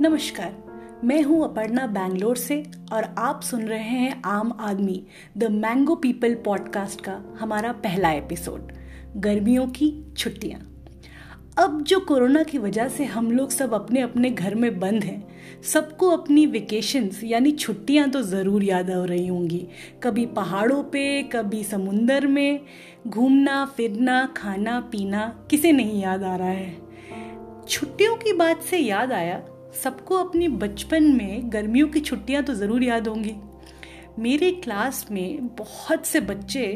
नमस्कार, मैं हूँ अपर्णा बैंगलोर से और आप सुन रहे हैं आम आदमी, द मैंगो पीपल पॉडकास्ट का हमारा पहला एपिसोड, गर्मियों की छुट्टियाँ। अब जो कोरोना की वजह से हम लोग सब अपने अपने घर में बंद हैं, सबको अपनी वेकेशंस यानी छुट्टियाँ तो ज़रूर याद आ रही होंगी। कभी पहाड़ों पे, कभी समुंदर में, घूमना, फिरना, खाना, पीना, किसे नहीं याद आ रहा है? छुट्टियों की बात से याद आया सबको अपनी बचपन में गर्मियों की छुट्टियाँ तो ज़रूर याद होंगी। मेरे क्लास में बहुत से बच्चे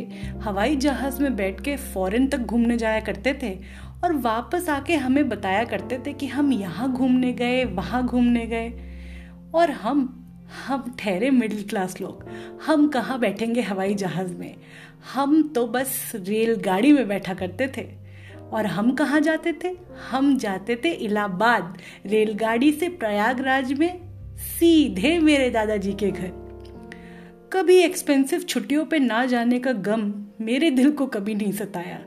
हवाई जहाज़ में बैठ के फॉरेन तक घूमने जाया करते थे और वापस आके हमें बताया करते थे कि हम यहाँ घूमने गए, वहाँ घूमने गए। और हम हम ठहरे मिडिल क्लास लोग। हम कहाँ बैठेंगे हवाई जहाज़ में? हम तो बस रेलगाड़ी में बैठा करते थे। और हम कहाँ जाते थे? हम जाते थे इलाहाबाद रेलगाड़ी से प्रयागराज में सीधे मेरे दादाजी के घर। कभी एक्सपेंसिव छुट्टियों पे ना जाने का गम मेरे दिल को कभी नहीं सताया,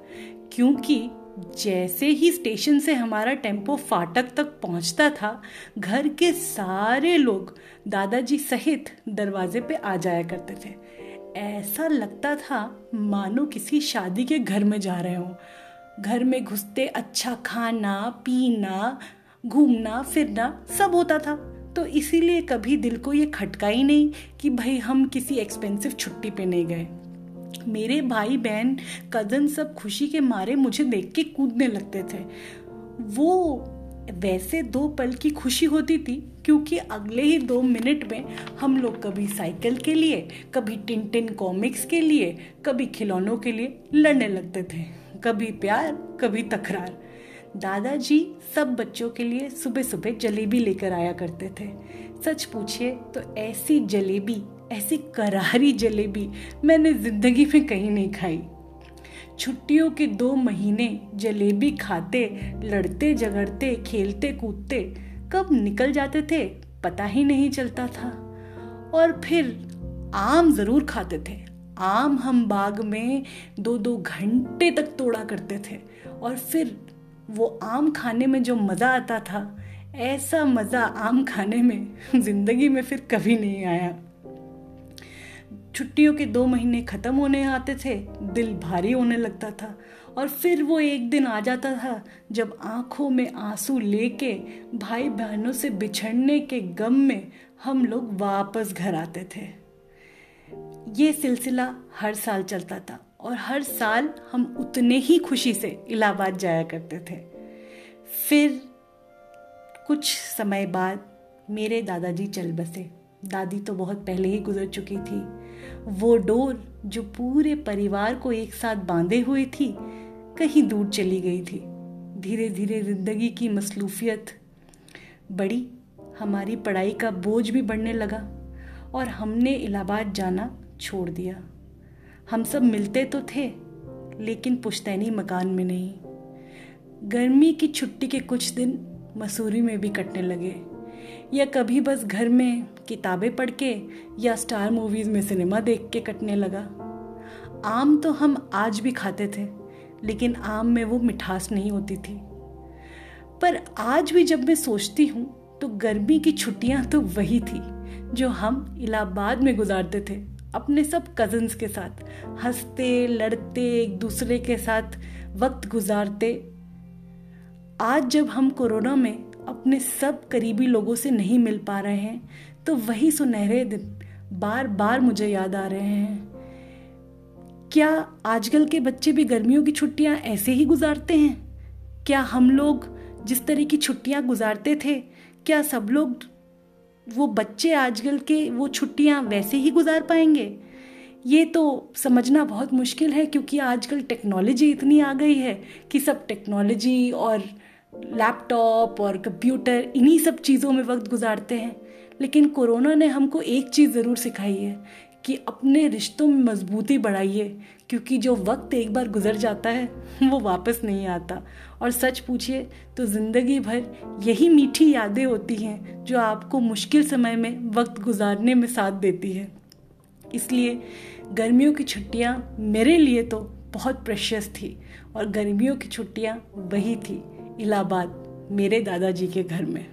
क्योंकि जैसे ही स्टेशन से हमारा टेंपो फाटक तक पहुँचता था, घर के सारे लोग दादाजी सहित दरवाजे पे आ जाया करते थे। ऐसा लगता था मानो किसी शादी के घर में जा रहे हों। घर में घुसते अच्छा खाना, पीना, घूमना, फिरना, सब होता था। तो इसीलिए कभी दिल को ये खटका ही नहीं कि भाई हम किसी एक्सपेंसिव छुट्टी पे नहीं गए। मेरे भाई, बहन कज़न सब खुशी के मारे मुझे देख के कूदने लगते थे। वो वैसे दो पल की खुशी होती थी, क्योंकि अगले ही दो मिनट में हम लोग कभी साइकिल के लिए, कभी टिन टिन कॉमिक्स के लिए, कभी खिलौनों के लिए लड़ने लगते थे। कभी प्यार, कभी तकरार। दादाजी सब बच्चों के लिए सुबह सुबह जलेबी लेकर आया करते थे। सच पूछिए तो ऐसी जलेबी, ऐसी करारी जलेबी मैंने ज़िंदगी में कहीं नहीं खाई। छुट्टियों के दो महीने जलेबी खाते, लड़ते, झगड़ते, खेलते, कूदते, कब निकल जाते थे पता ही नहीं चलता था। और फिर आम ज़रूर खाते थे। आम हम बाग में दो दो घंटे तक तोड़ा करते थे। और फिर वो आम खाने में जो मज़ा आता था, ऐसा मज़ा आम खाने में ज़िंदगी में फिर कभी नहीं आया। छुट्टियों के दो महीने ख़त्म होने आते थे, दिल भारी होने लगता था। और फिर वो एक दिन आ जाता था, जब आँखों में आँसू लेके, भाई बहनों से बिछड़ने के गम में हम लोग वापस घर आते थे। ये सिलसिला हर साल चलता था और हर साल हम उतने ही खुशी से इलाहाबाद जाया करते थे। फिर कुछ समय बाद मेरे दादाजी चल बसे। दादी तो बहुत पहले ही गुजर चुकी थी। वो डोर जो पूरे परिवार को एक साथ बांधे हुई थी, कहीं दूर चली गई थी। धीरे धीरे ज़िंदगी की मसलूफियत बड़ी हमारी पढ़ाई का बोझ भी बढ़ने लगा। और हमने इलाहाबाद जाना छोड़ दिया। हम सब मिलते तो थे, लेकिन पुश्तैनी मकान में नहीं। गर्मी की छुट्टी के कुछ दिन मसूरी में भी कटने लगे। या कभी बस घर में किताबें पढ़ के या स्टार मूवीज़ में सिनेमा देख के कटने लगा। आम तो हम आज भी खाते थे, लेकिन आम में वो मिठास नहीं होती थी। पर आज भी जब मैं सोचती हूँ तो गर्मी की छुट्टियाँ तो वही थी। जो हम इलाहाबाद में गुजारते थे, अपने सब कजन्स के साथ, हँसते, लड़ते, एक दूसरे के साथ वक्त गुजारते। आज जब हम कोरोना में अपने सब करीबी लोगों से नहीं मिल पा रहे हैं तो वही सुनहरे दिन बार बार मुझे याद आ रहे हैं। क्या आजकल के बच्चे भी गर्मियों की छुट्टियाँ ऐसे ही गुजारते हैं? क्या हम लोग जिस तरह की छुट्टियाँ गुजारते थे, क्या सब लोग वो बच्चे आजकल के वो छुट्टियाँ वैसे ही गुजार पाएँगे? ये तो समझना बहुत मुश्किल है क्योंकि आजकल टेक्नोलॉजी इतनी आ गई है कि सब टेक्नोलॉजी और लैपटॉप और कंप्यूटर इन्हीं सब चीज़ों में वक्त गुजारते हैं। लेकिन कोरोना ने हमको एक चीज़ ज़रूर सिखाई है कि अपने रिश्तों में मजबूती बढ़ाइए, क्योंकि जो वक्त एक बार गुजर जाता है, वो वापस नहीं आता। और सच पूछिए तो ज़िंदगी भर यही मीठी यादें होती हैं, जो आपको मुश्किल समय में वक्त गुजारने में साथ देती है। इसलिए गर्मियों की छुट्टियाँ मेरे लिए तो बहुत प्रेशियस थी, और गर्मियों की छुट्टियाँ वही थी, इलाहाबाद, मेरे दादाजी के घर में।